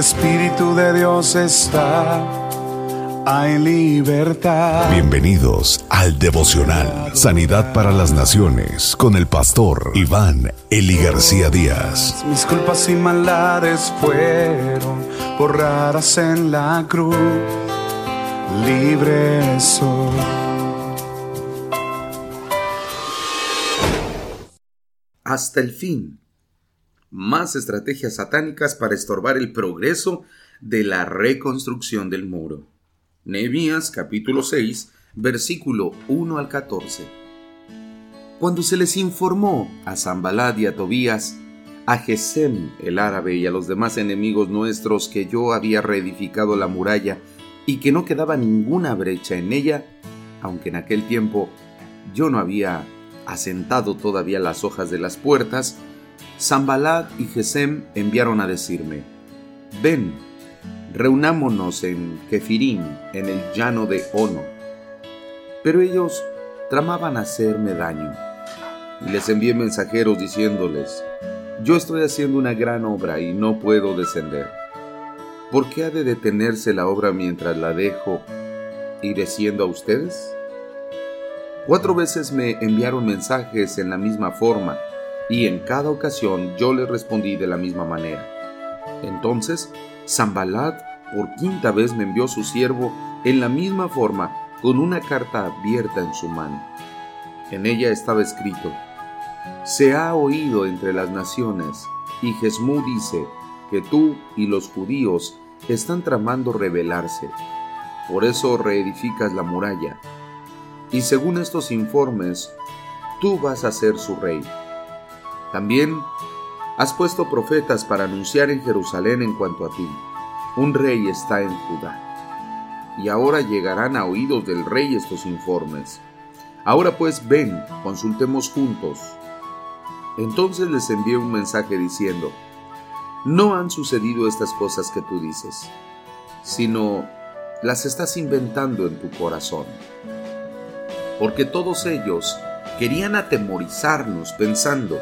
el Espíritu de Dios está, hay libertad. Bienvenidos al devocional Sanidad para las Naciones con el pastor Iván Eli García Díaz. Mis culpas y maldades fueron borradas en la cruz, libre soy. Hasta el fin más estrategias satánicas para estorbar el progreso de la reconstrucción del muro. Nehemías capítulo 6, versículo 1 al 14. Cuando se les informó a Zambalad y a Tobías, a Gesem el árabe y a los demás enemigos nuestros que yo había reedificado la muralla y que no quedaba ninguna brecha en ella, aunque en aquel tiempo yo no había asentado todavía las hojas de las puertas, Zambalat y Gesem enviaron a decirme, ven, reunámonos en Kefirim, en el llano de Ono. Pero ellos tramaban hacerme daño, y les envié mensajeros diciéndoles, yo estoy haciendo una gran obra y no puedo descender. ¿Por qué ha de detenerse la obra mientras la dejo y desciendo a ustedes? Cuatro veces me enviaron mensajes en la misma forma, y en cada ocasión yo le respondí de la misma manera. Entonces, Zambalat por quinta vez me envió su siervo en la misma forma, con una carta abierta en su mano. En ella estaba escrito, Se ha oído entre las naciones, y Jesmú dice que tú y los judíos están tramando rebelarse. Por eso reedificas la muralla. Y según estos informes, tú vas a ser su rey. También has puesto profetas para anunciar en Jerusalén en cuanto a ti. Un rey está en Judá. Y ahora llegarán a oídos del rey estos informes. Ahora pues ven, consultemos juntos. Entonces les envié un mensaje diciendo, no han sucedido estas cosas que tú dices, sino las estás inventando en tu corazón. Porque todos ellos querían atemorizarnos pensando,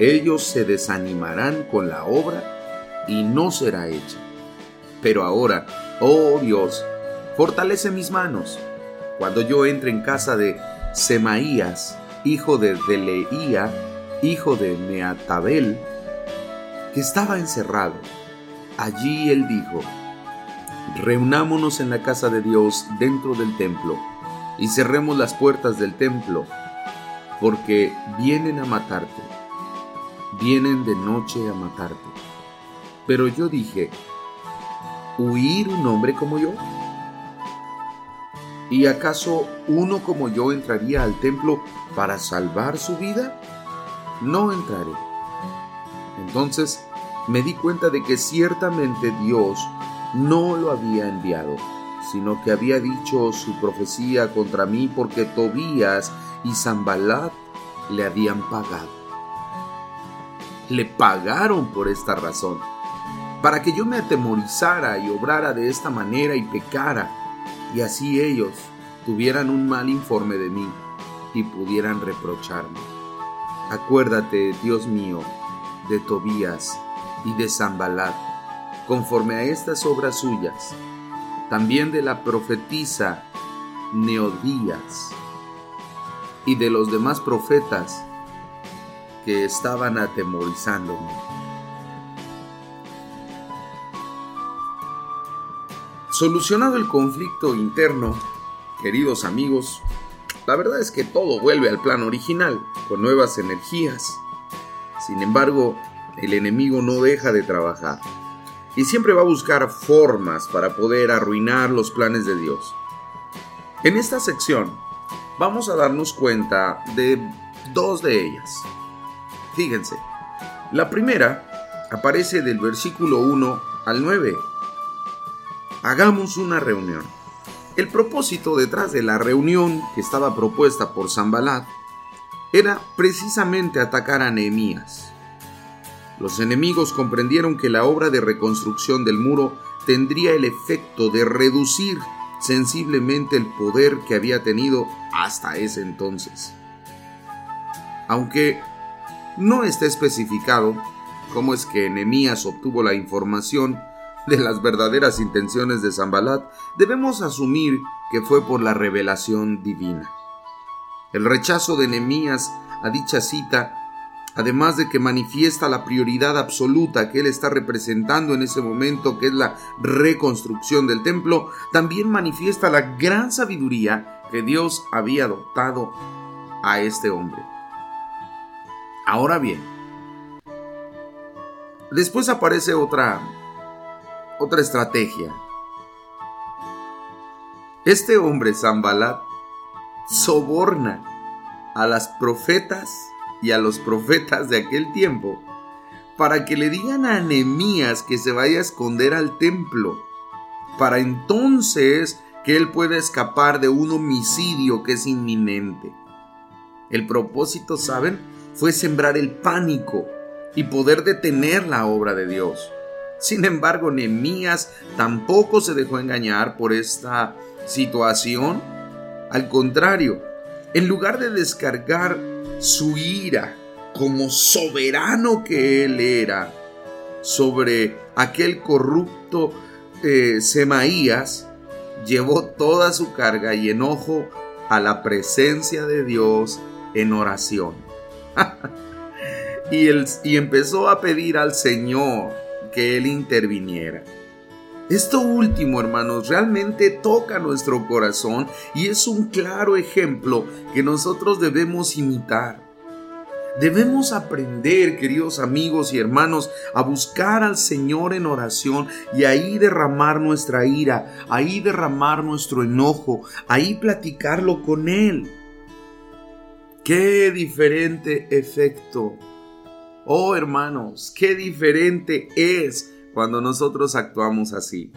ellos se desanimarán con la obra y no será hecha. Pero ahora, oh Dios, fortalece mis manos. Cuando yo entre en casa de Semaías, hijo de Deleía, hijo de Meatabel, que estaba encerrado, allí él dijo, Reunámonos en la casa de Dios dentro del templo y cerremos las puertas del templo, porque vienen a matarte vienen de noche a matarte. Pero yo dije, ¿huir un hombre como yo? ¿Y acaso uno como yo entraría al templo para salvar su vida? No entraré. Entonces me di cuenta de que ciertamente Dios no lo había enviado, sino que había dicho su profecía contra mí porque Tobías y Zambalat le habían pagado le pagaron por esta razón, para que yo me atemorizara y obrara de esta manera y pecara, y así ellos tuvieran un mal informe de mí y pudieran reprocharme. Acuérdate, Dios mío, de Tobías y de Zambalat, conforme a estas obras suyas, también de la profetisa Neodías y de los demás profetas que estaban atemorizándome. Solucionado el conflicto interno, queridos amigos, la verdad es que todo vuelve al plan original, con nuevas energías. Sin embargo, el enemigo no deja de trabajar y siempre va a buscar formas para poder arruinar los planes de Dios. En esta sección vamos a darnos cuenta de dos de ellas. Fíjense, la primera aparece del versículo 1 al 9. Hagamos una reunión. El propósito detrás de la reunión que estaba propuesta por Zambalat era precisamente atacar a Nehemías. Los enemigos comprendieron que la obra de reconstrucción del muro tendría el efecto de reducir sensiblemente el poder que había tenido hasta ese entonces. Aunque no está especificado cómo es que Nehemías obtuvo la información de las verdaderas intenciones de Zambalat, debemos asumir que fue por la revelación divina. El rechazo de Nehemías a dicha cita, además de que manifiesta la prioridad absoluta que él está representando en ese momento, que es la reconstrucción del templo, también manifiesta la gran sabiduría que Dios había dotado a este hombre. Ahora bien, después aparece otra otra estrategia. Este hombre Zambalat soborna a las profetas y a los profetas de aquel tiempo para que le digan a Anemías que se vaya a esconder al templo, para entonces que él pueda escapar de un homicidio que es inminente. El propósito, ¿saben? Fue sembrar el pánico y poder detener la obra de Dios. Sin embargo, Nehemías tampoco se dejó engañar por esta situación. Al contrario, en lugar de descargar su ira como soberano que él era sobre aquel corrupto eh, Semaías, llevó toda su carga y enojo a la presencia de Dios en oración. y, y empezó a pedir al Señor que Él interviniera. Esto último, hermanos, realmente toca nuestro corazón y es un claro ejemplo que nosotros debemos imitar. Debemos aprender, queridos amigos y hermanos, a buscar al Señor en oración y ahí derramar nuestra ira, ahí derramar nuestro enojo, ahí platicarlo con Él. Qué diferente efecto. Oh hermanos, qué diferente es cuando nosotros actuamos así.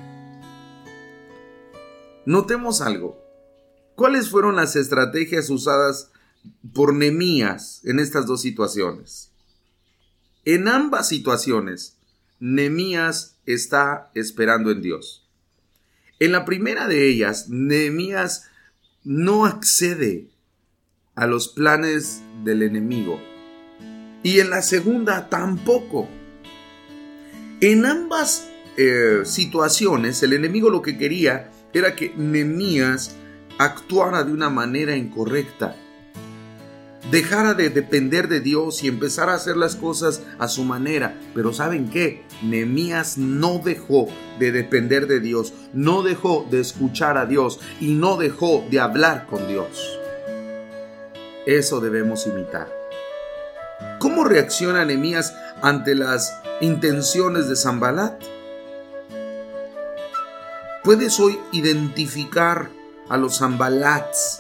Notemos algo. ¿Cuáles fueron las estrategias usadas por Nemías en estas dos situaciones? En ambas situaciones, Nemías está esperando en Dios. En la primera de ellas, Nemías no accede a los planes del enemigo. Y en la segunda tampoco. En ambas eh, situaciones, el enemigo lo que quería era que Nemías actuara de una manera incorrecta, dejara de depender de Dios y empezara a hacer las cosas a su manera. Pero ¿saben qué? Nemías no dejó de depender de Dios, no dejó de escuchar a Dios y no dejó de hablar con Dios. Eso debemos imitar. ¿Cómo reacciona Nemías ante las intenciones de Zambalat? ¿Puedes hoy identificar a los Zambalats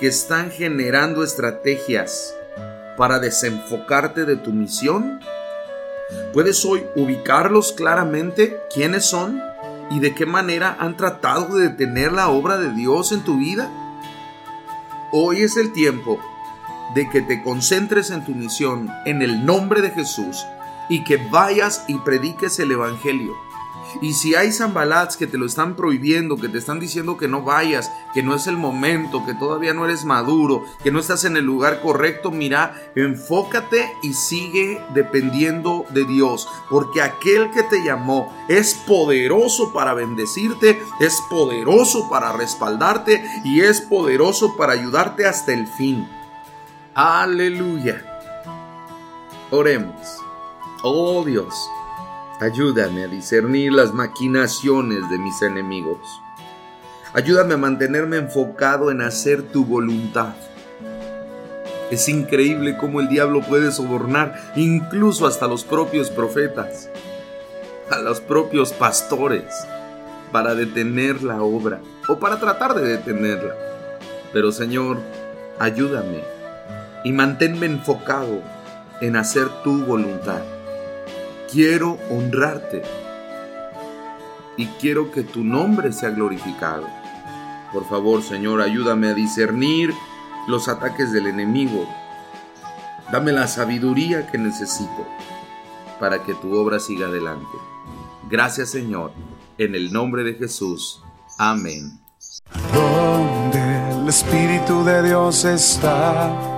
que están generando estrategias para desenfocarte de tu misión? ¿Puedes hoy ubicarlos claramente quiénes son y de qué manera han tratado de detener la obra de Dios en tu vida? Hoy es el tiempo de que te concentres en tu misión en el nombre de Jesús y que vayas y prediques el Evangelio. Y si hay zambalats que te lo están prohibiendo, que te están diciendo que no vayas, que no es el momento, que todavía no eres maduro, que no estás en el lugar correcto, mira, enfócate y sigue dependiendo de Dios, porque aquel que te llamó es poderoso para bendecirte, es poderoso para respaldarte y es poderoso para ayudarte hasta el fin. Aleluya. Oremos. Oh Dios, ayúdame a discernir las maquinaciones de mis enemigos. Ayúdame a mantenerme enfocado en hacer tu voluntad. Es increíble cómo el diablo puede sobornar incluso hasta los propios profetas, a los propios pastores, para detener la obra o para tratar de detenerla. Pero Señor, ayúdame y manténme enfocado en hacer tu voluntad. Quiero honrarte y quiero que tu nombre sea glorificado. Por favor, Señor, ayúdame a discernir los ataques del enemigo. Dame la sabiduría que necesito para que tu obra siga adelante. Gracias, Señor, en el nombre de Jesús. Amén. Donde el Espíritu de Dios está